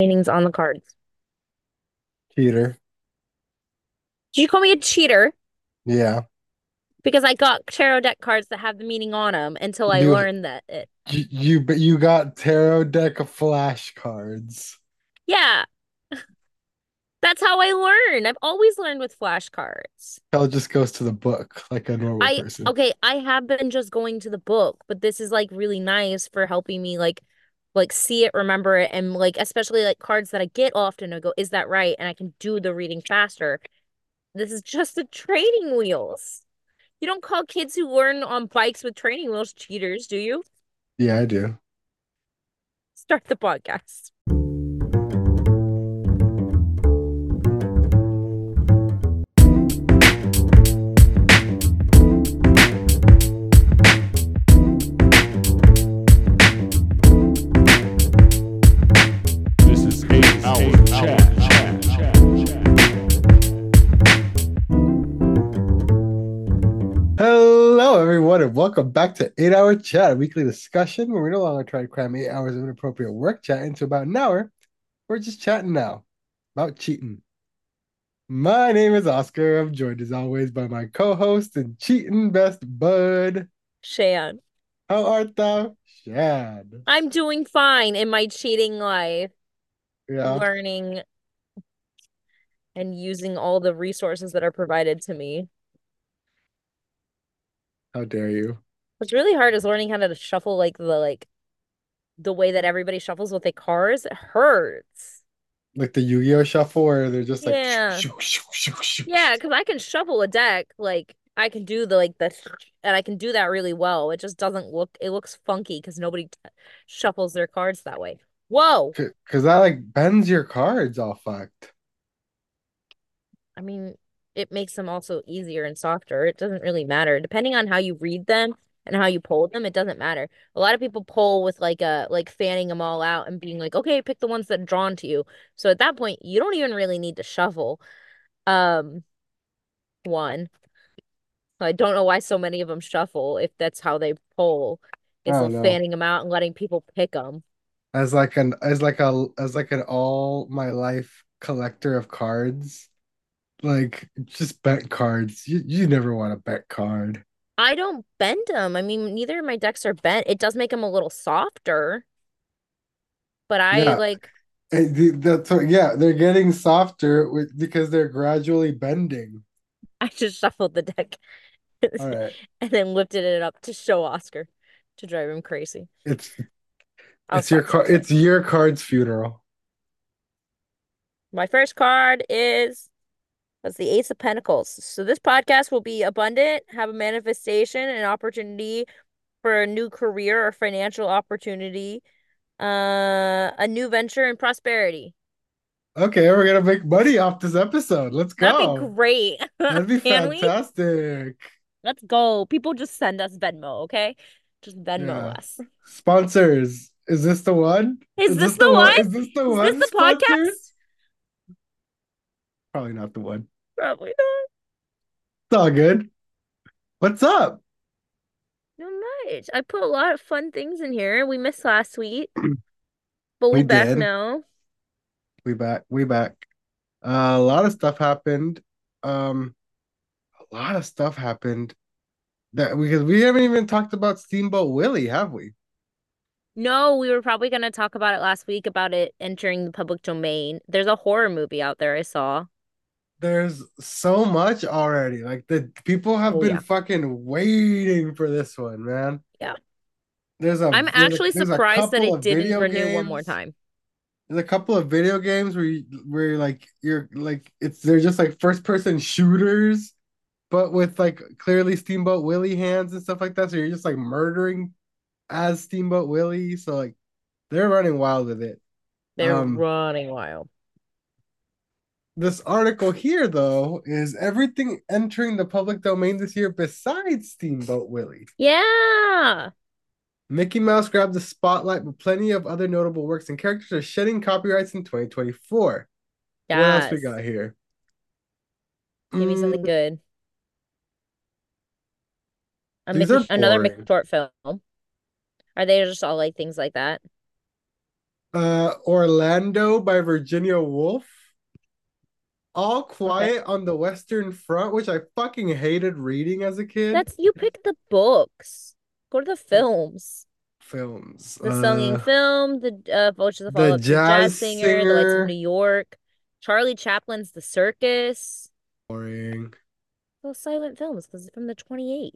meanings on the cards. Cheater. Did you call me a cheater? Yeah. Because I got tarot deck cards that have the meaning on them until I You- learned that it. You, but you got tarot deck of flashcards. Yeah. That's how I learn. I've always learned with flashcards. Hell just goes to the book like a normal I person. okay, I have been just going to the book, but this is like really nice for helping me like like see it, remember it, and like especially like cards that I get often I go, is that right? And I can do the reading faster. This is just the training wheels. You don't call kids who learn on bikes with training wheels cheaters, do you? Yeah, I do. Start the podcast. Back to 8 Hour Chat, a weekly discussion where we no longer try to cram eight hours of inappropriate work chat into about an hour. We're just chatting now about cheating. My name is Oscar. I'm joined as always by my co host and cheating best bud. Shan. How art thou? Shad. I'm doing fine in my cheating life, Yeah. learning and using all the resources that are provided to me. How dare you? What's really hard is learning how to shuffle like the like the way that everybody shuffles with their cards. It hurts. Like the Yu Gi Oh shuffle where they're just like, Yeah, because I can shuffle a deck, like I can do the like the and I can do that really well. It just doesn't look it looks funky because nobody t shuffles their cards that way. Whoa. Because that like bends your cards all fucked. I mean, it makes them also easier and softer. It doesn't really matter. Depending on how you read them and how you pull them, it doesn't matter. A lot of people pull with like a like fanning them all out and being like, okay, pick the ones that are drawn to you. So at that point, you don't even really need to shuffle. Um, one. I don't know why so many of them shuffle if that's how they pull. It's I fanning them out and letting people pick them. As like an as like a as like an all my life collector of cards. Like just bet cards. You you never want a bet card. I don't bend them. I mean, neither of my decks are bent. It does make them a little softer. But I Yeah. like That's yeah, they're getting softer with, because they're gradually bending. I just shuffled the deck All right. and then lifted it up to show Oscar to drive him crazy. It's I'll it's your stop car saying it's your card's funeral. My first card is that's the Ace of Pentacles. So this podcast will be abundant, have a manifestation, an opportunity for a new career or financial opportunity, uh, a new venture and prosperity. Okay, we're gonna make money off this episode. Let's go. That'd be great. That'd be we? fantastic. Let's go. People just send us Venmo, okay? Just Venmo Yeah. us. Sponsors, is this the one? Is this the one? Is this the one? Is one? this the podcast? Probably not the one. Probably not. It's all good. What's up? Not much. I put a lot of fun things in here. We missed last week, but We we back did. now. We back. We back. Uh, a lot of stuff happened. Um, a lot of stuff happened that because we haven't even talked about Steamboat Willie, have we? No, we were probably going to talk about it last week about it entering the public domain. There's a horror movie out there I saw. There's so much already. Like the people have Oh, been yeah. fucking waiting for this one, man. Yeah. There's a I'm there's actually a surprised that it didn't renew one more time. There's a couple of video games where you, where like you're like it's they're just like first person shooters, but with like clearly Steamboat Willie hands and stuff like that. So you're just like murdering as Steamboat Willie. So like they're running wild with it. They're Um, running wild. This article here though is everything entering the public domain this year besides Steamboat Willie. Yeah. Mickey Mouse grabbed the spotlight, but plenty of other notable works and characters are shedding copyrights in 2024. What else we got here? Give me something Mm, good. A These Mickey, are another Mickey short film. Are they just all like things like that? Uh, Orlando by Virginia Woolf. All Okay. Quiet on the Western Front, which I fucking hated reading as a kid. That's you pick the books. Go to the films. Films. The Singing Uh, Film, the uh, Vultures of the The Fall, the Jazz Jazz Singer, The Lights of New York, Charlie Chaplin's The Circus. boring. Those silent films because it's from the 28.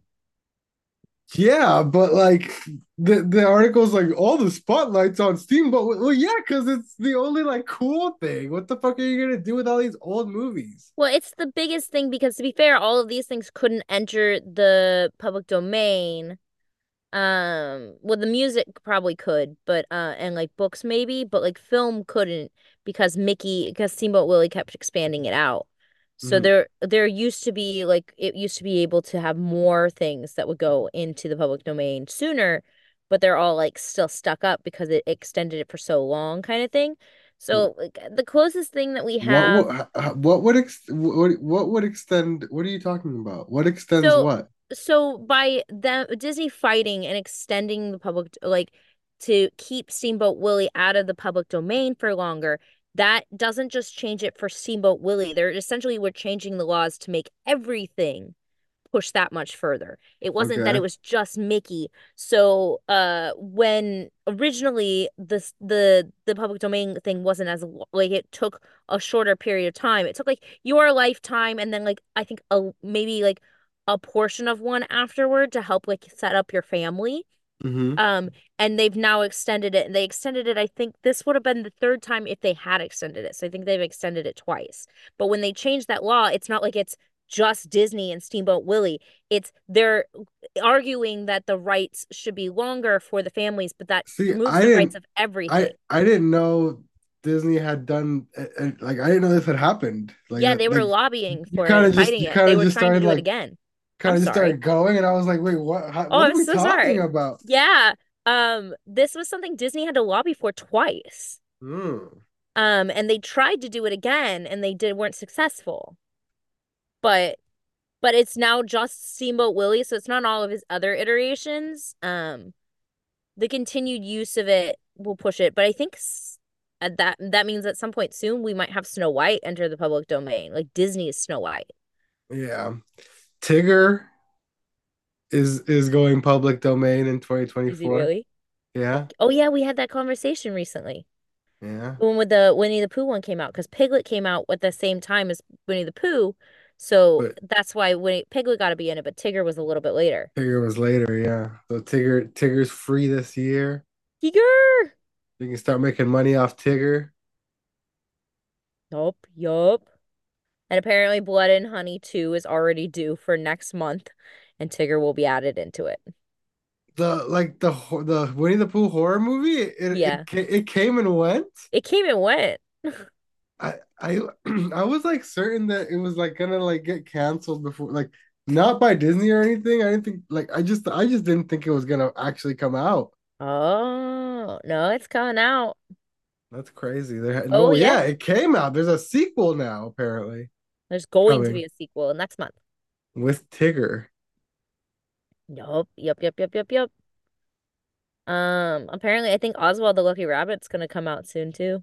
Yeah, but like the the article's like all the spotlights on Steamboat. Well, yeah, because it's the only like cool thing. What the fuck are you gonna do with all these old movies? Well, it's the biggest thing because to be fair, all of these things couldn't enter the public domain. Um, well, the music probably could, but uh, and like books maybe, but like film couldn't because Mickey, because Steamboat Willie kept expanding it out. So Mhm. there, there used to be like it used to be able to have more things that would go into the public domain sooner, but they're all like still stuck up because it extended it for so long, kind of thing. So like the closest thing that we have. would h- what would ex what what would extend? What are you talking about? What extends So, what? so by them Disney fighting and extending the public like to keep Steamboat Willie out of the public domain for longer, that doesn't just change it for Steamboat Willie. They're essentially we're changing the laws to make everything push that much further. It wasn't that it was just Mickey. So, uh, when originally this the the public domain thing wasn't as like it took a shorter period of time. It took like your lifetime and then like I think a maybe like a portion of one afterward to help like set up your family. Hmm Um, and they've now extended it, and they extended it. I think this would have been the third time if they had extended it. So I think they've extended it twice. But when they changed that law, it's not like it's just Disney and Steamboat Willie. It's they're arguing that the rights should be longer for the families, but that See, I the rights didn't of everything. I I didn't know Disney had done uh, uh, like I didn't know this had happened. Like Yeah, they were like lobbying for it just fighting it. They were trying to do it again. Kind I'm of just sorry. started going, and I was like, wait, what? How, Oh, what are I'm we so talking sorry. about? Yeah. Um, this was something Disney had to lobby for twice. Hmm. Um, and they tried to do it again and they did weren't successful. But but it's now just Steamboat Willie, so it's not all of his other iterations. Um, the continued use of it will push it, but I think s- uh, that that means at some point soon we might have Snow White enter the public domain, like Disney's Snow White. Yeah. Tigger is is going public domain in Is he 2024. really? Yeah. Oh yeah, we had that conversation recently. Yeah. When with the Winnie the Pooh one came out, because Piglet came out at the same time as Winnie the Pooh, so But that's why Winnie Piglet got to be in it, but Tigger was a little bit later. Tigger was later, yeah. So Tigger Tigger's free this year. Tigger. You can start making money off Tigger. Yup, yup. And apparently Blood and Honey 2 is already due for next month, and Tigger will be added into it. The like the the Winnie the Pooh horror movie, it Yeah. it, it came and went. It came and went. I I I was like certain that it was like gonna like get canceled before like not by Disney or anything. I didn't think like I just I just didn't think it was gonna actually come out. Oh, no, it's coming out. That's crazy. There Oh, no yeah, yeah. it came out. There's a sequel now apparently There's going to be a sequel next month. with Tigger. Yup, yup, yup, yup, yup, yup. Um, apparently I think Oswald the Lucky Rabbit's gonna come out soon too.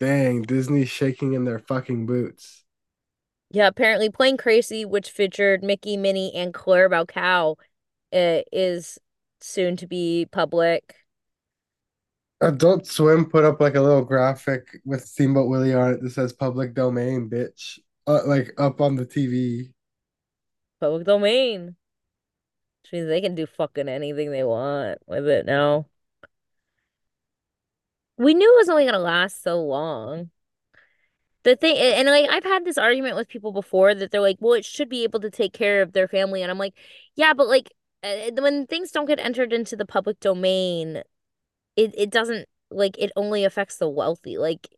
Dang, Disney's shaking in their fucking boots. Yeah, apparently Plane Crazy, which featured Mickey, Minnie, and Clarabelle Cow, uh, is soon to be public. Adult Swim put up like a little graphic with Steamboat Willie on it that says public domain, bitch. Uh, like up on the TV. Public domain. Which means they can do fucking anything they want with it now. We knew it was only gonna last so long. The thing, and like I've had this argument with people before that they're like, well, it should be able to take care of their family, and I'm like, yeah, but like uh, when things don't get entered into the public domain, it it doesn't like it only affects the wealthy. Like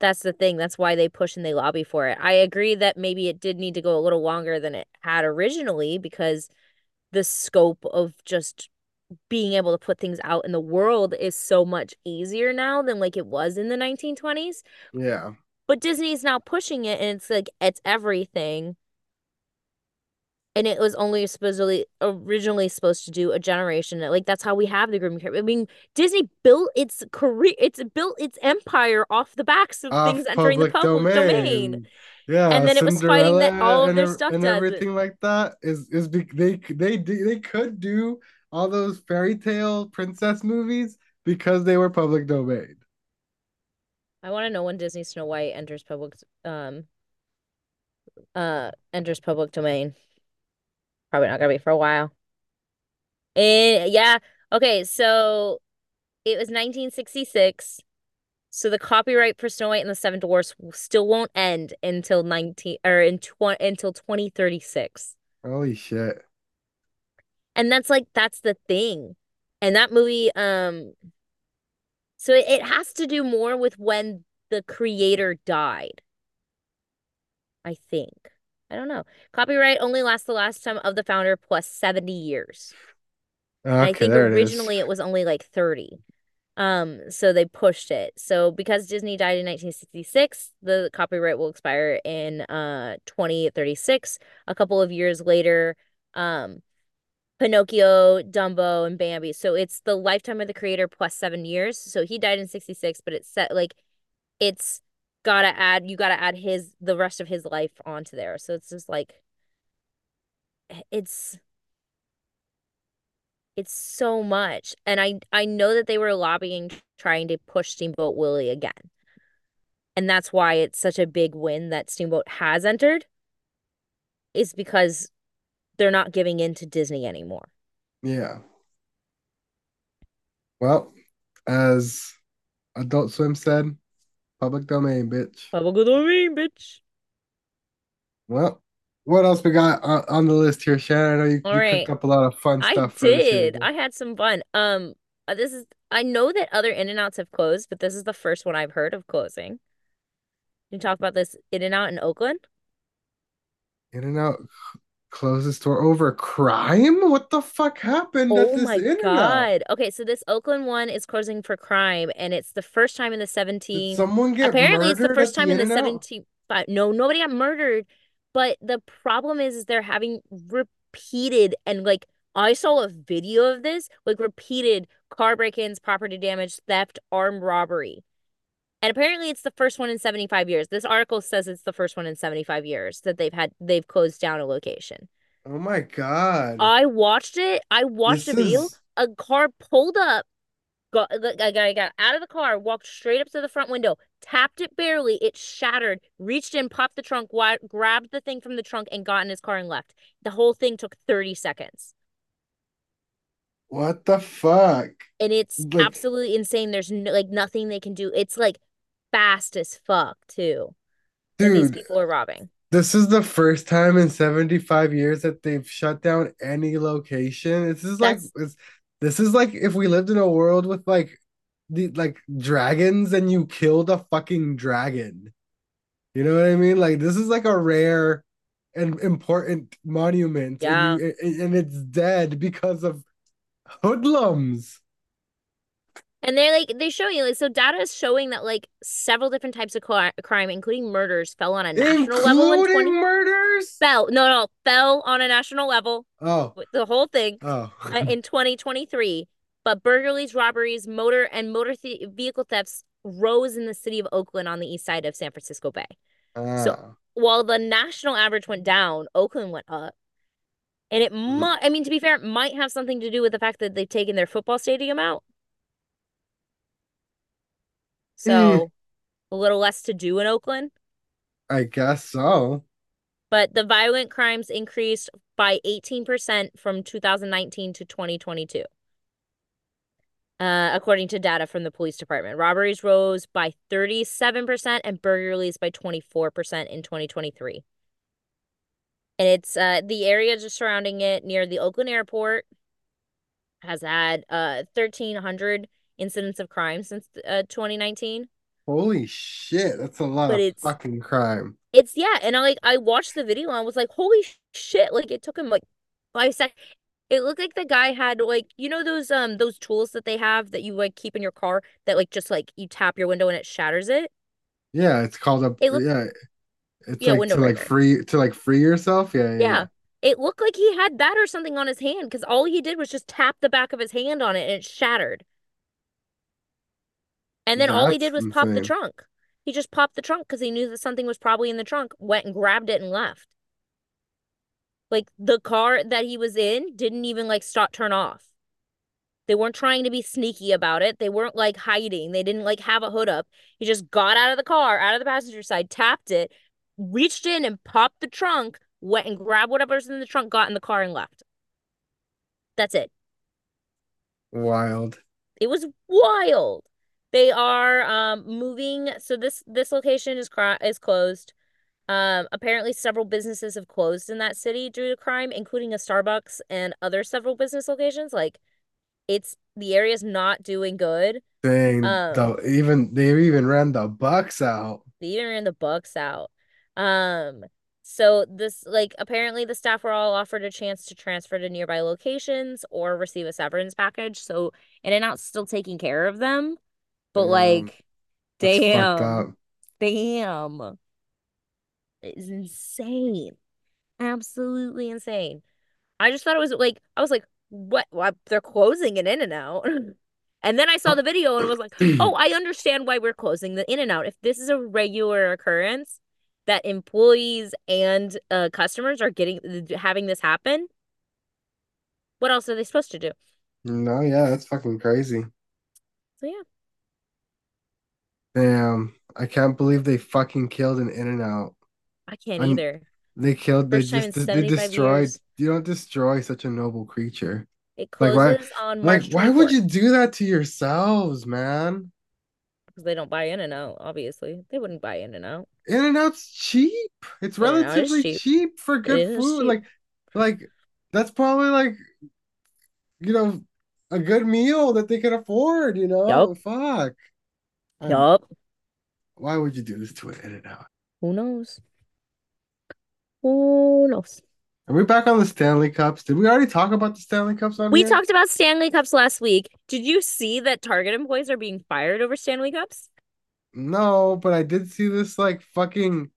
that's the thing. That's why they push and they lobby for it. I agree that maybe it did need to go a little longer than it had originally because the scope of just being able to put things out in the world is so much easier now than like it was in the 1920s. Yeah. But Disney's now pushing it and it's like it's everything. And it was only supposedly originally supposed to do a generation. Like that's how we have the grooming I mean, Disney built its career, it's built its empire off the backs of Off things entering the public domain. domain. Yeah, And then it was fighting that all of their stuff and does everything like that is is be, they they they could do all those fairy tale princess movies because they were public domain. I want to know when Disney Snow White enters public um uh enters public domain. Probably not gonna be for a while. And yeah, okay, so it was 1966. So the copyright for Snow White and the Seven Dwarfs still won't end until 19 or in tw until 2036. Holy shit. And that's like that's the thing. And that movie um so it, it has to do more with when the creator died. I think. I don't know. Copyright only lasts the last time of the founder plus 70 years. And I think there it originally it was only like 30. Um, so they pushed it. So because Disney died in 1966, the copyright will expire in uh 2036. A couple of years later, um Pinocchio, Dumbo, and Bambi. So it's the lifetime of the creator plus seven years. So he died in 66, but it's set like it's gotta add you gotta add his the rest of his life onto there. So it's just like eh, it's it's so much. And I I know that they were lobbying trying to push Steamboat Willie again. And that's why it's such a big win that Steamboat has entered is because they're not giving in to Disney anymore. Yeah. Well, as Adult Swim said, public domain, bitch. Public domain, bitch. Well, what else we got on, on the list here, Shannon? I know you, All you right. picked up a lot of fun I stuff this did. I had some fun. Um, uh, this is I know that other In-N-Outs have closed, but this is the first one I've heard of closing. You talk about this In-N-Out in Oakland? In-N-Out closes store over crime? What the fuck happened at Oh this my In-N-Out? God. Okay, so this Oakland one is closing for crime, and it's the first time in the Did 17 someone get Apparently, it's the first time in the? 17 but no, nobody got murdered. But the problem is, is they're having repeated and like I saw a video of this, like repeated car break-ins, property damage, theft, armed robbery. And apparently it's the first one in 75 years. This article says it's the first one in 75 years that they've had they've closed down a location. Oh my God. I watched it. I watched This a video. is A car pulled up, got a guy got out of the car, walked straight up to the front window, tapped it barely, it shattered, reached in, popped the trunk, grabbed the thing from the trunk, and got in his car and left. The whole thing took 30 seconds. what the fuck? And it's Like, absolutely insane. There's no, like nothing they can do. It's like fast as fuck too. And these dude, people are robbing. this is the first time in 75 years that they've shut down any location. This is like it's, this is like if we lived in a world with like the like dragons and you killed a fucking dragon. You know what I mean? Like this is like a rare and important monument yeah. and you and it's dead because of hoodlums. And they're like they show you like so data is showing that like several different types of cri- crime, including murders, fell on a national level in 20 Including murders? fell no no fell on a national level Oh, the whole thing oh. uh, in 2023. But burglaries, robberies, motor and motor th vehicle thefts rose in the city of Oakland on the east side of San Francisco Bay. So Ah. while the national average went down, Oakland went up. And it might, I mean, to be fair, it might have something to do with the fact that they've taken their football stadium out. Eh, So a little less to do in Oakland. I guess so. But the violent crimes increased by 18% from 2019 to 2022. Uh, according to data from the police department, robberies rose by 37% and burglaries by 24% in 2023. And it's uh the area just surrounding it near the Oakland airport has had uh 1,300 incidents of crime since uh 2019. Holy shit, that's a lot But of it's fucking crime. it's yeah, and I like I watched the video and I was like, holy shit! Like it took him like five seconds. It looked like the guy had like you know those um those tools that they have that you like keep in your car that like just like you tap your window and it shatters it. Yeah, it's called a It looked yeah, it's yeah, like to like free to like free yourself. Yeah, yeah, yeah. Yeah. It looked like he had that or something on his hand because all he did was just tap the back of his hand on it and it shattered. And then all he did was pop the trunk. He just popped the trunk because he knew that something was probably in the trunk, went and grabbed it and left. Like the car that he was in didn't even like stop turn off. They weren't trying to be sneaky about it. They weren't like hiding. They didn't like have a hood up. He just got out of the car, out of the passenger side, tapped it, reached in and popped the trunk, went and grabbed whatever's in the trunk, got in the car and left. That's it. Wild. It was wild. They are um moving. So this this location is cro is closed. Um, apparently several businesses have closed in that city due to crime, including a Starbucks and other several business locations. Like it's the area's not doing good. Dang, Um, the even they even ran the Bucks out. They even ran the Bucks out. Um, so this like apparently the staff were all offered a chance to transfer to nearby locations or receive a severance package. So In-N-Out's still taking care of them. But Damn, like, that's damn, damn. It's insane. Absolutely insane. I just thought it was like I was like, what? What? They're closing an In and Out. And then I saw the video and was like, oh, I understand why we're closing the In and Out. If this is a regular occurrence that employees and uh, customers are getting having this happen, what else are they supposed to do? No, yeah, that's fucking crazy. So yeah, Damn, I can't believe they fucking killed an In and Out. I can't I'm- either. They killed, they First in just, they destroyed. years. You don't destroy such a noble creature. It Like, why- closes on Like, March why would you do that to yourselves, man? because they don't buy In and Out, obviously. They wouldn't buy In and Out. In and Out's cheap. It's relatively cheap. cheap for good food. cheap. Like, like that's probably like, you know, a good meal that they can afford. You know, Yup. fuck. Um, Yup. Why would you do this to an In-N-Out? Who knows? Who knows? Are we back on the Stanley Cups? Did we already talk about the Stanley Cups on We here? talked about Stanley Cups last week. Did you see that Target employees are being fired over Stanley Cups? No, but I did see this like fucking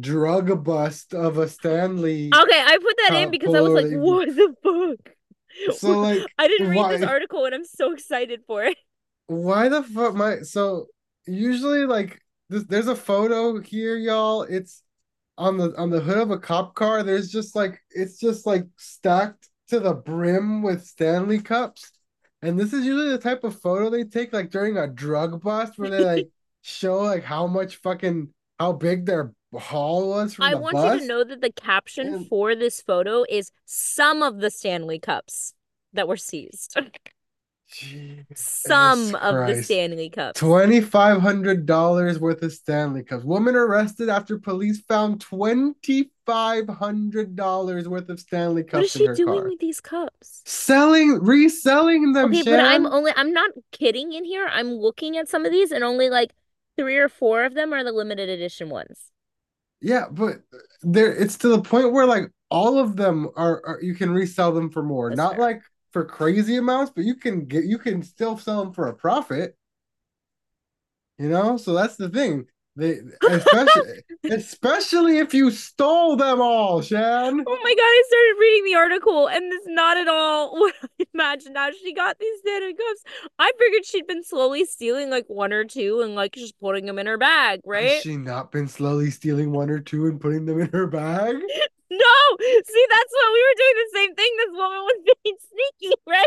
drug bust of a Stanley. Okay, I put that in because I was like, what the fuck? So like, I didn't read this article and I'm so excited for it. Why the fuck my so usually like this there's a photo here, y'all. It's on the on the hood of a cop car. There's just like it's just like stacked to the brim with Stanley cups. And this is usually the type of photo they take like during a drug bust where they like show like how much fucking how big their haul was from I the want bust. you to know that the caption And- for this photo is some of the Stanley Cups that were seized. Jesus Some of the Stanley Cups. Twenty-five hundred dollars worth of Stanley Cups. Woman arrested after police found twenty-five hundred dollars worth of Stanley What is Cups she doing car. with these cups? Selling, reselling them, Okay, but I'm only I'm not kidding in here. I'm looking at some of these and only like three or four of them are the limited edition ones. Yeah, but there it's to the point where like all of them are, are you can resell them for more. That's Not fair. like for crazy amounts, but you can get you can still sell them for a profit. You know, so that's the thing. They especially especially if you stole them all, Shan. Oh my god, I started reading the article and it's not at all what I imagined how she got these Cups. I figured she'd been slowly stealing like one or two and like just putting them in her bag, right? Has right? she not been slowly stealing one or two and putting them in her bag? No, see, that's what we were doing the same thing. This woman was being sneaky, right?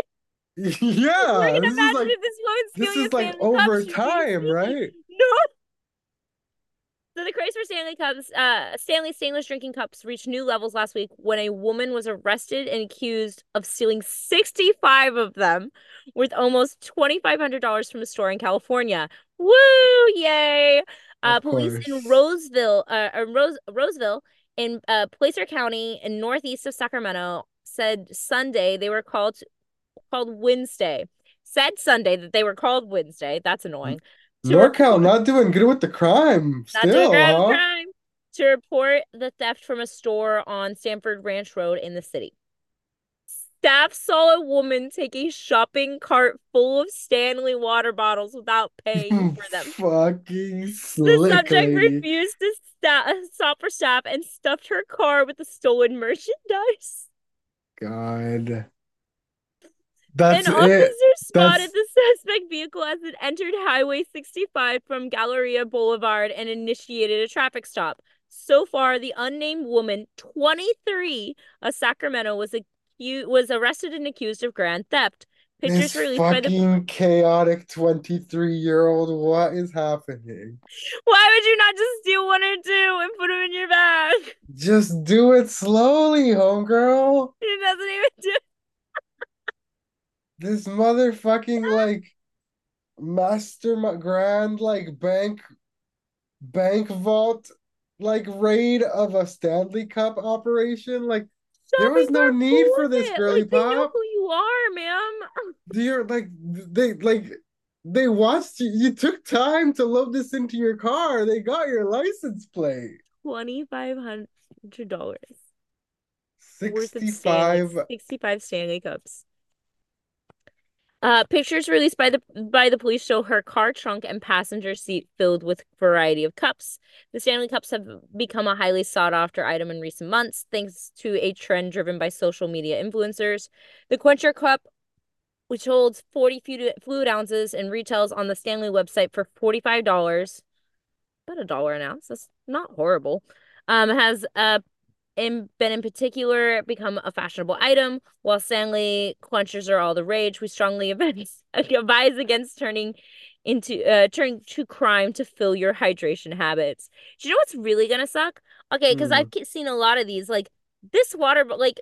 Yeah, We're gonna this is imagine like if this woman's this stealing is like Stanley Cup, over being time, right? No. So the craze for Stanley Cups, uh, Stanley stainless drinking cups reached new levels last week when a woman was arrested and accused of stealing 65 of them, worth almost $2,500 from a store in California. Woo! Yay! Uh, police in. Roseville, uh, uh, Rose, Roseville in uh, Placer County in northeast of Sacramento said Sunday they were called called Wednesday. Said Sunday that they were called Wednesday. That's annoying. To NorCal report- not doing good with the crime not doing still, huh? crime. To report the theft from a store on Stanford Ranch Road in the city. Staff saw a woman take a shopping cart full of Stanley water bottles without paying for them. Fucking The subject lady. refused to sta stop her staff and stuffed her car with the stolen merchandise. God. That's An it. officer spotted That's- the suspect vehicle as it entered Highway 65 from Galleria Boulevard and initiated a traffic stop. So far, the unnamed woman, 23, of Sacramento, was accused was arrested and accused of grand theft. Pictures This released by the fucking chaotic 23 year old. What is happening? Why would you not just steal one or two and put them in your bag? Just do it slowly, homegirl. She doesn't even do This motherfucking like master grand like bank bank vault like raid of a Stanley Cup operation. Like There was no need for this, it. girly Like, pop. who you are, ma'am. you're like they like they watched you. You took time to load this into your car. They got your license plate. Twenty-five hundred dollars 65 Stanley, 65 Stanley Cups. Uh, pictures released by the by the police show her car trunk and passenger seat filled with variety of cups. The Stanley Cups have become a highly sought after item in recent months, thanks to a trend driven by social media influencers. The Quencher Cup, which holds 40 fluid, ounces and retails on the Stanley website for $45, about a dollar an ounce. That's not horrible. Um, has uh in, been in particular become a fashionable item. While Stanley quenchers are all the rage, we strongly advise, advise against turning into uh turning to crime to fill your hydration habits. Do you know what's really gonna suck? Okay, because I've seen a lot of these. Like this water, but like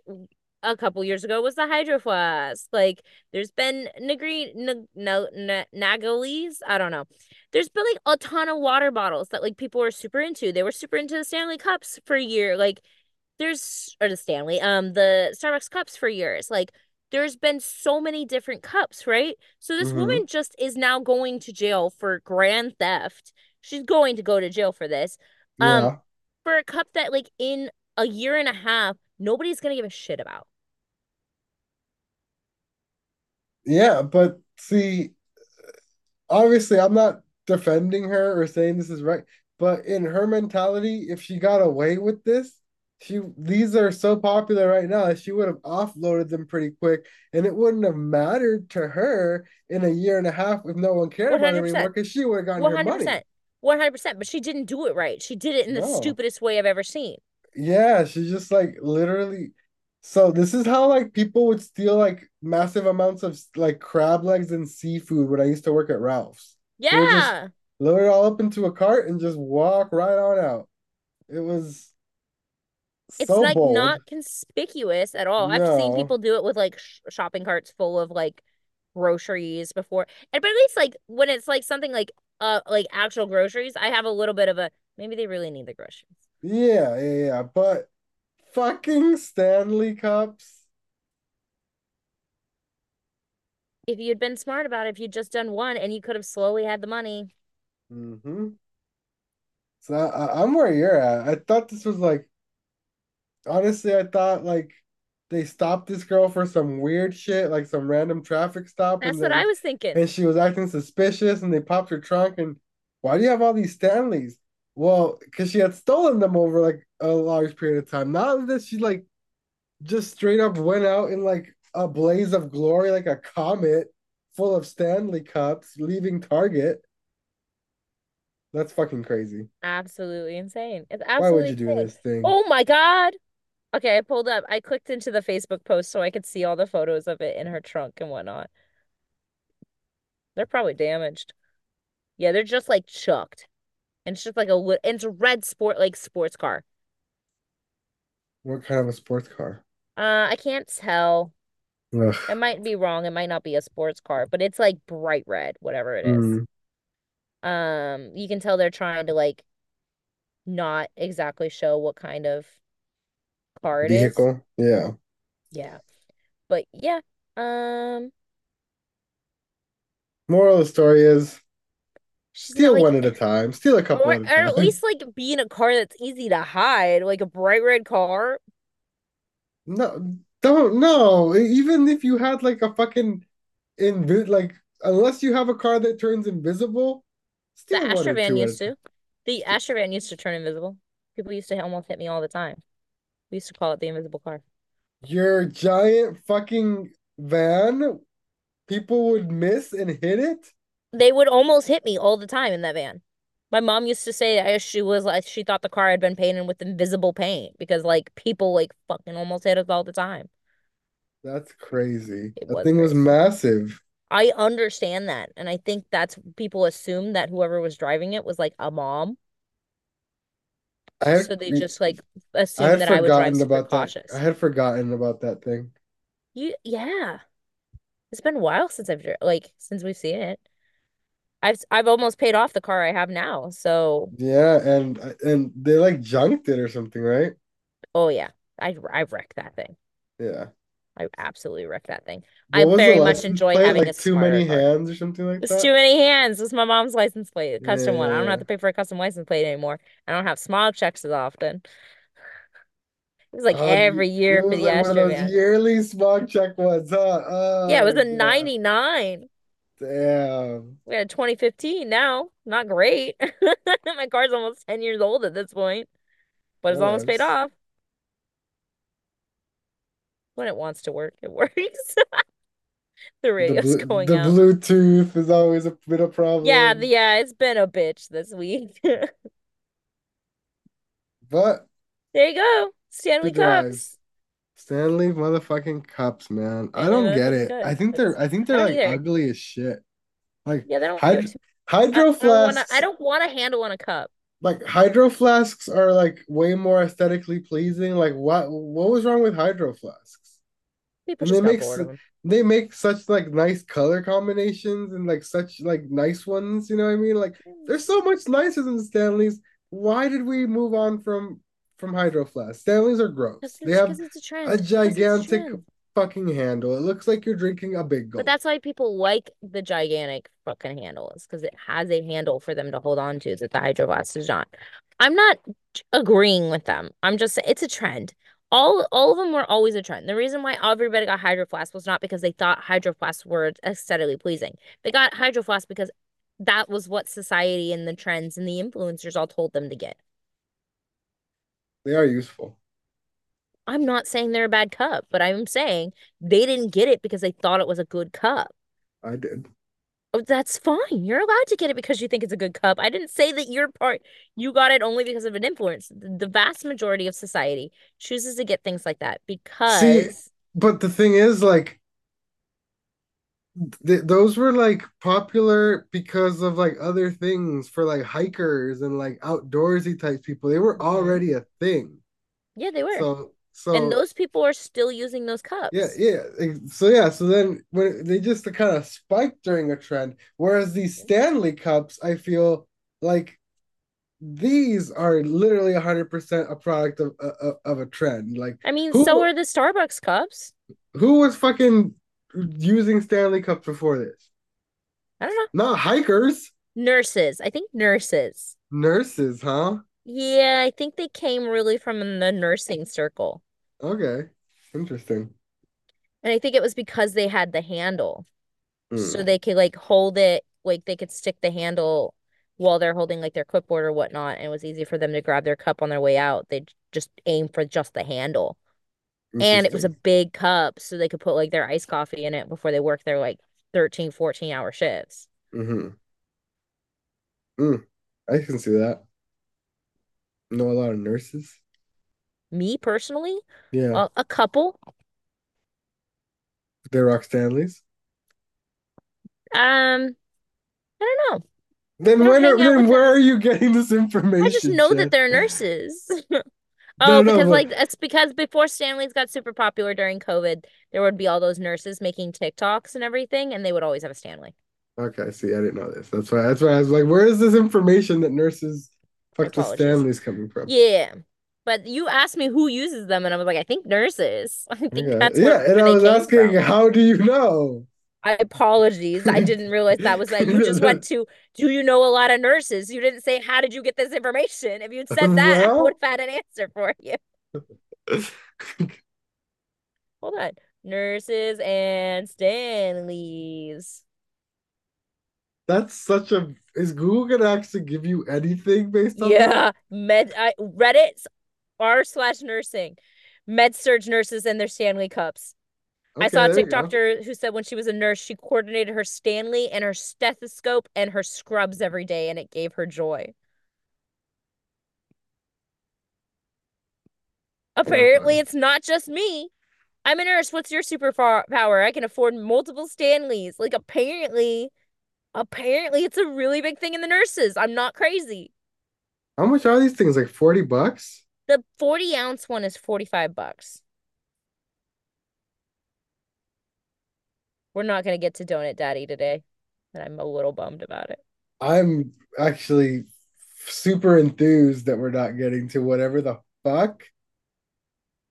a couple years ago was the Hydro Flask. Like there's been Negri N- N- Nagolis. I don't know. There's been like a ton of water bottles that like people were super into. They were super into the Stanley Cups for a year. Like there's or the Stanley, um, the Starbucks cups for years. Like there's been so many different cups, right? So this Mhm. woman just is now going to jail for grand theft. She's going to go to jail for this. Um, Yeah. for a cup that like in a year and a half, nobody's gonna give a shit about. Yeah, but see, obviously, I'm not defending her or saying this is right, but in her mentality, if she got away with this, she these are so popular right now that she would have offloaded them pretty quick, and it wouldn't have mattered to her in a year and a half if no one cared about it 100%. anymore because she would have gotten One her hundred money. percent. One hundred percent. But she didn't do it right. She did it in the No. stupidest way I've ever seen. Yeah, she's just like literally. So this is how like people would steal like massive amounts of like crab legs and seafood when I used to work at Ralph's. Yeah. load it all up into a cart and just walk right on out. It was It's so like bold. not conspicuous at all. I've seen people do it with like sh shopping carts full of like groceries before. And but at least like when it's like something like uh like actual groceries, I have a little bit of a maybe they really need the groceries. Yeah, yeah, yeah. But fucking Stanley Cups. If you'd been smart about it, if you'd just done one and you could have slowly had the money. hmm So I, I'm where you're at. I thought this was like, honestly, I thought like they stopped this girl for some weird shit, like some random traffic stop, That's what then I was thinking. and she was acting suspicious, and they popped her trunk. And why do you have all these Stanleys? Well, because she had stolen them over like a large period of time. Not that she like just straight up went out in like a blaze of glory, like a comet full of Stanley cups, leaving Target. That's fucking crazy. Absolutely insane. It's Why would you do insane. this thing? Oh my God. Okay, I pulled up. I clicked into the Facebook post so I could see all the photos of it in her trunk and whatnot. They're probably damaged. Yeah, they're just like chucked. And it's just like a and it's a red sport like sports car. What kind of a sports car? Uh, I can't tell. Ugh. I might be wrong. It might not be a sports car, but it's like bright red, whatever it is. Mm. Um, you can tell they're trying to like not exactly show what kind of car it is. Vehicle? Yeah. Yeah. But yeah. Um, Moral of the story is steal like one at a time. Steal a couple or, at or at least like be in a car that's easy to hide, like a bright red car. No, don't know. Even if you had like a fucking invi like unless you have a car that turns invisible, The steal or Astrovan used to. The Astrovan used to turn invisible. People used to almost hit me all the time. We used to call it the invisible car. Your giant fucking van, people would miss and hit it. They would almost hit me all the time in that van. My mom used to say I, she was like she thought the car had been painted with invisible paint because like people like fucking almost hit us all the time. That's crazy. It That thing was massive. I understand that, and I think that's people assume that whoever was driving it was like a mom, I so they just like I that I would drive super about that. cautious. I had forgotten about that thing. You, yeah. It's been a while since I've like since we've seen it. I've I've almost paid off the car I have now. So, Yeah, and and they like junked it or something, right? oh yeah. I I've wrecked that thing. Yeah. I absolutely wrecked that thing. What I very much enjoy plate? having Like a too many car. hands or something like It's that. It's too many hands. It's my mom's license plate, a custom one. I don't have to pay for a custom license plate anymore. I don't have smog checks as often. It was like Oh, every year for the like one of those yearly smog check ones, huh? Oh, yeah, it was Oh, a yeah. 99. Damn. We had 2015 now. Not great. My car's almost 10 years old at this point, but it's almost paid off. When it wants to work, it works. The The radio's going the out. Bluetooth is always a bit of Yeah, problem. the, yeah, it's been a bitch this week. But there you go. Stanley good. Cups. Stanley motherfucking cups, man. I don't get it. I think they're I think they're like either. ugly as shit. Like Yeah, they don't do hyd too. I, I hydro flasks I don't want a handle on a cup. like hydro flasks are like way more aesthetically pleasing. Like what what was wrong with hydro flasks? People And they make bored s- of them. they make such like nice color combinations and like such like nice ones, you know what I mean? Like mm. they're so much nicer than Stanleys. Why did we move on from from hydro Flask? Stanleys are gross. They have a a trend. Because it's a gigantic trend. fucking handle. It looks like you're drinking a big But that's why people like the gigantic fucking handles because it has a handle for them to hold on to that the Hydro Flask does not. I'm not agreeing with them. I'm just saying it's a trend. All all of them were always a trend. The reason why everybody got Hydro Flask was not because they thought Hydro were aesthetically pleasing. They got Hydro Flask because that was what society and the trends and the influencers all told them to get. They are useful. I'm not saying they're a bad cup, but I'm saying they didn't get it because they thought it was a good cup. I did. Oh, that's fine. You're allowed to get it because you think it's a good cup. I didn't say that your part you got it only because of an influence. The vast majority of society chooses to get things like that because See, but the thing is, like, th those were like popular because of like other things for like hikers and like outdoorsy type people. They were Mhm. already a thing. yeah, they were. So, And those people are still using those cups. yeah. ex- So yeah, so then when they just kind of spiked during a trend, whereas these Stanley Cups, I feel like these are literally 100% a product of of, of a trend. Like I mean, so are the Starbucks cups. who was fucking using Stanley Cups before this? I don't know. Not hikers, Nurses. I think nurses. nurses, huh? Yeah, I think they came really from the nursing circle. Okay, interesting. And I think it was because they had the handle. So Hmm. they could like hold it, like they could stick the handle while they're holding like their clipboard or whatnot, and it was easy for them to grab their cup on their way out. They just aim for just the handle. And it was a big cup, so they could put like their iced coffee in it before they work their like 13, 14 hour shifts. Mm-hmm. Mm, I can see that. Know a lot of nurses. Me personally, Yeah, a, a couple. They're rock Stanleys. Um, I don't know. Then when are, then where them. are you getting this information? I just know that they're nurses. Oh, no, because but like it's because before Stanley's got super popular during COVID, there would be all those nurses making TikToks and everything, and they would always have a Stanley. okay, see, I didn't know this. That's why that's why I was like, where is this information that nurses fuck the. Stanleys coming from? Yeah. But you asked me who uses them, and I was like, I think nurses. I think Okay. that's Yeah, and I was asking, from. how do you know? I apologies. I didn't realize that was that. You just went to, do you know a lot of nurses? You didn't say, how did you get this information? If you'd said that, I would have had an answer for you. Hold on. Nurses and Stanleys. That's such a. Is Google gonna actually give you anything based on that? Yeah, med I, Reddit r slash nursing, med surg nurses and their Stanley cups. I saw a Okay, there you go. TikToker who said when she was a nurse, she coordinated her Stanley and her stethoscope and her scrubs every day, and it gave her joy. Apparently, it's not just me. I'm a nurse. What's your superpower? Power? I can afford multiple Stanleys. Like, apparently, apparently, it's a really big thing in the nurses. I'm not crazy. How much are these things? Like 40 bucks? The 40 ounce one is 45 bucks. We're not going to get to Donut Daddy today, and I'm a little bummed about it. I'm actually super enthused that we're not getting to whatever the fuck.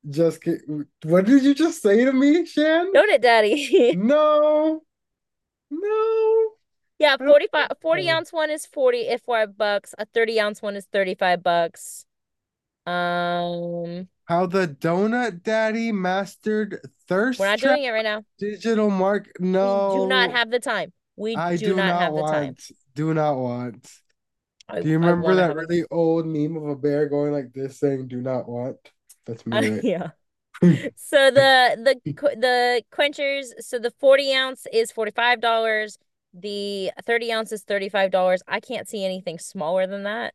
Just get, what did you just say to me, Shan? Donut Daddy. No, no. Yeah, 45 think 40 ounce one is 40 if 5 bucks. A 30 ounce one is 35 bucks. Um, How the Donut Daddy mastered thirst we're not doing it right now. digital mark. No, We do not have the time. We I do do not not have the time. want. Do not want. I, Do you remember that really old meme of a bear going like this saying "Do not want"? That's me, right? yeah. So the the the quenchers, so the 40 ounce is $45. The 30 ounce is $35. I can't see anything smaller than that.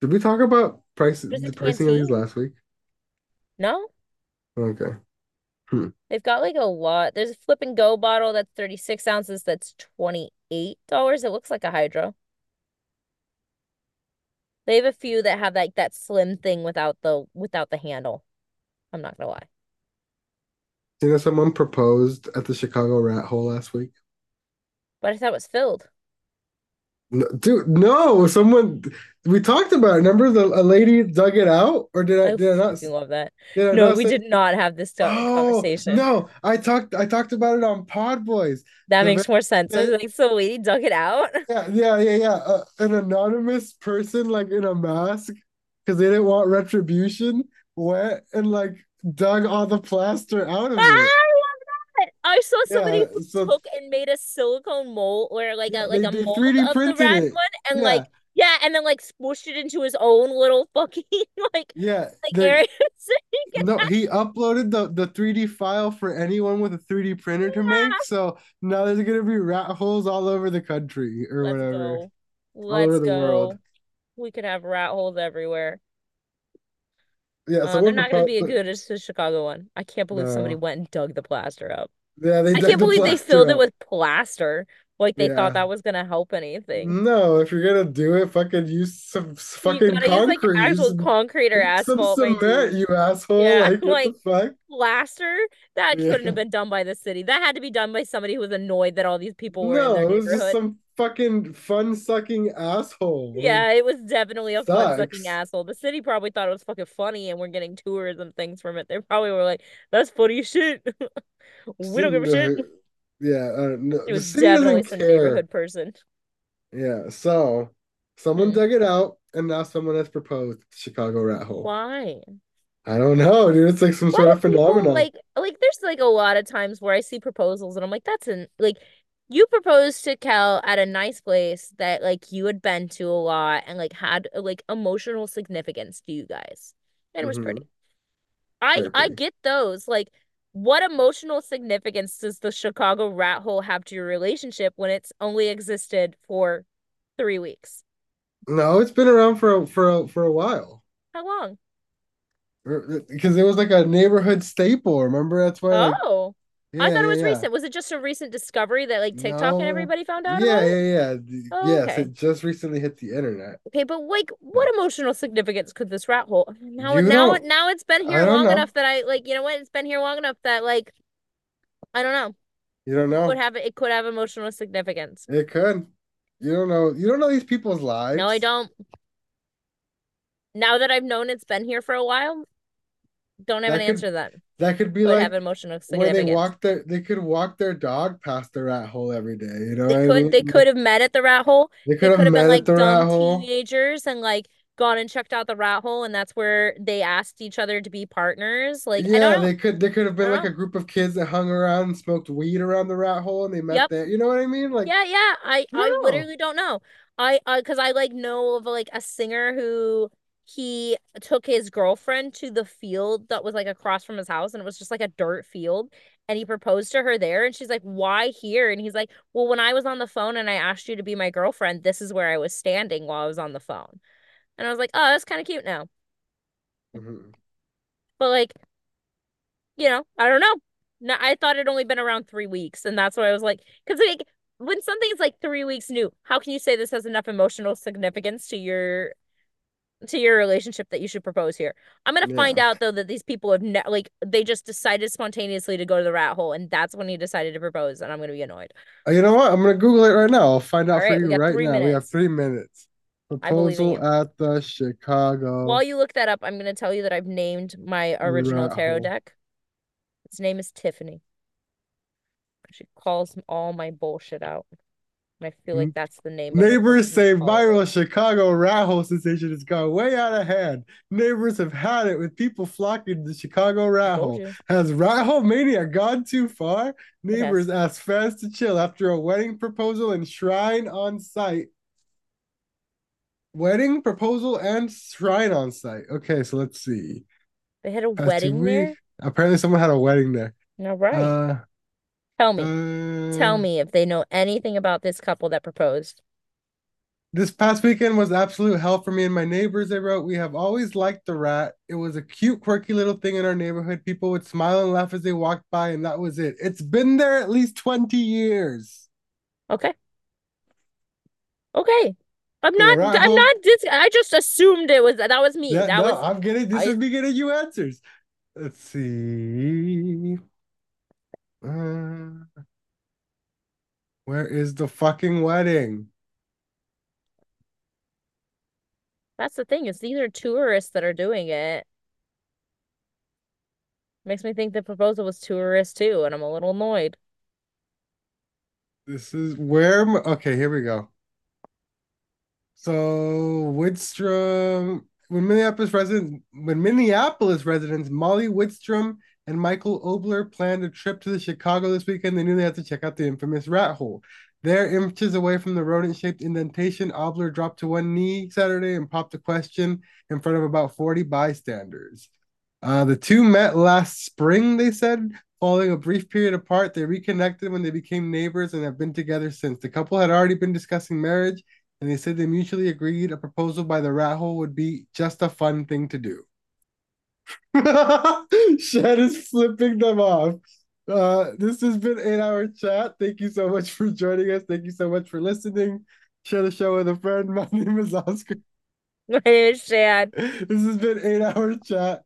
Did we talk about price the pricing of these last week? No? Okay. Hmm. They've got like a lot. There's a flip and go bottle that's 36 ounces that's $28. It looks like a hydro. They have a few that have like that slim thing without the without the handle. I'm not gonna lie. You know, someone proposed at the Chicago Rat Hole last week. But I thought it was filled. No, dude, no, someone we talked about it. Remember the a lady dug it out, or did I I did I not? love that. No, not we say- did not have this Oh conversation. no, I talked I talked about it on Pod Boys. That The makes more sense. The- like, so lady dug it out? Yeah, yeah, yeah, yeah. Uh, an anonymous person like in a mask because they didn't want retribution went and like dug all the plaster out of it. I saw somebody Yeah, so- took and made a silicone mold or like Yeah, a like a mold 3D of the printed rat it. one and Yeah. like yeah, and then like smooshed it into his own little fucking like Yeah, like the- so he no, he uploaded the the 3D file for anyone with a 3D printer to make. So now there's gonna be rat holes all over the country or Let's whatever. go. over Let's the go. world. We could have rat holes everywhere. Yeah, Uh, they're not going to be as good as the Chicago one. I can't believe somebody went and dug the plaster up. Yeah, they I can't believe they filled it with plaster. Like they Yeah. thought that was going to help anything. No, if you're gonna do it, fucking use some fucking gotta use like concrete. actual concrete or some asphalt, my cement, you asshole. Yeah, Like, like-? Plaster? That Yeah. couldn't have been done by the city. That had to be done by somebody who was annoyed that all these people were in No, it was just some fucking fun-sucking asshole. Like, Yeah, it was definitely a fun-sucking asshole. The city probably thought it was fucking funny and we're getting tours and things from it. They probably were like, that's funny shit. We don't give a shit. Uh, Yeah, uh, no, It was definitely some care. neighborhood person. Yeah, so someone dug it out, and now someone has proposed Chicago Rat Hole. Why? I don't know, dude. It's like some sort of phenomenon. like like there's like a lot of times where I see proposals and I'm like, that's an like you proposed to Kel at a nice place that like you had been to a lot and like had like emotional significance to you guys. And it was Mhm. pretty. I I get those. Like what emotional significance does the Chicago rat hole have to your relationship when it's only existed for three weeks? No, it's been around for a, for a, for a while. How long? Er, er, because it was like a neighborhood staple. Remember? That's why, like, Oh, yeah, I thought it was yeah. recent. Was it just a recent discovery that like TikTok and everybody found out Yeah, yeah, yeah. Oh, Yes, okay. it just recently hit the internet. Okay, but like, what emotional significance could this rat hole? Now, You now, don't- now it's been here long know. enough that I like. You know what? It's been here long enough that like, I don't know. You don't know. Could have it could have emotional significance. It could. You don't know. You don't know these people's lives. No, I don't. Now that I've known it's been here for a while, don't have That an could answer then. That could be Could like have emotional where they walk their they could walk their dog past the rat hole every day. You know They what I could mean? they could have met at the rat hole. They They could have been at like the rat dumb teenagers and like gone and checked out the rat hole and that's where they asked each other to be partners. Like I Yeah, they could they could have been like a group of kids that hung around and smoked weed around the rat hole and they met Yep. there. You know what I mean? Like Yeah, yeah. I I I know. literally don't know. I I because I like know of like a singer who he took his girlfriend to the field that was like across from his house and it was just like a dirt field and he proposed to her there and she's like, "Why here?" And he's like, "Well, when I was on the phone and I asked you to be my girlfriend, this is where I was standing while I was on the phone." And I was like, "Oh, that's kind of cute now." Mhm. But like, you know, I don't know. No, I thought it'd only been around three weeks, and that's why I was like, because like when something's like three weeks new, how can you say this has enough emotional significance to your to your relationship that you should propose here? I'm gonna find out though that these people have ne like they just decided spontaneously to go to the rat hole, and that's when he decided to propose, and I'm gonna be annoyed. Uh, You know what? I'm gonna Google it right now. I'll find out All for you right now. We have three minutes. I believe in Proposal at the Chicago While you look that up, I'm gonna tell you that I've named my original tarot deck. Its name is Tiffany. She calls all my bullshit out. And I feel like that's the name Neighbors say viral. Chicago rat hole sensation has gone way out of hand. Neighbors have had it with people flocking to the Chicago rat hole. Has rat hole mania gone too far? Neighbors ask fans to chill after a wedding proposal and shrine on site. Wedding proposal and shrine on site. Okay, so let's see. They had a Past wedding there? Apparently, someone had a wedding there. All right. Uh, Tell me. Tell uh, me if they know anything about this couple that proposed. This past weekend was absolute hell for me and my neighbors. They wrote, We have always liked the rat. It was a cute, quirky little thing in our neighborhood. People would smile and laugh as they walked by, and that was it. It's been there at least 20 years. Okay. Okay. I'm not I'm hole, not dis I just assumed it was that was me. yeah, That no, was I'm getting this I is me getting you answers. Let's see. Uh, where is the fucking wedding? that's the thing, is these are tourists that are doing it. Makes me think the proposal was tourist too, and I'm a little annoyed. This is where, okay, here we go. So Widstrom, when Minneapolis residents, when Minneapolis residents Molly Widstrom and Michael Obler planned a trip to the Chicago this weekend, they knew they had to check out the infamous rat hole. There, inches away from the rodent-shaped indentation, Obler dropped to one knee Saturday and popped a question in front of about 40 bystanders. Uh, the two met last spring, they said. Following a brief period apart, they reconnected when they became neighbors and have been together since. The couple had already been discussing marriage, and they said they mutually agreed a proposal by the rat hole would be just a fun thing to do. Shed is flipping them off. Uh, this has been eight hour chat. Thank you so much for joining us. Thank you so much for listening. Share the show with a friend. My name is Oscar. My name is Shad. This has been eight hour chat.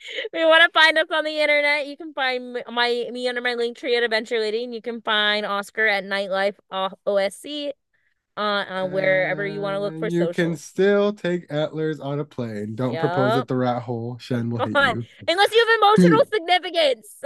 If you want to find us on the internet, you can find my me under my Linktree at Adventure Lady, and you can find Oscar at Knifelife OSC uh, uh wherever you want to look for you can still take antlers on a plane. Don't propose at the rat hole. Shen will hate you. Unless you have emotional significance.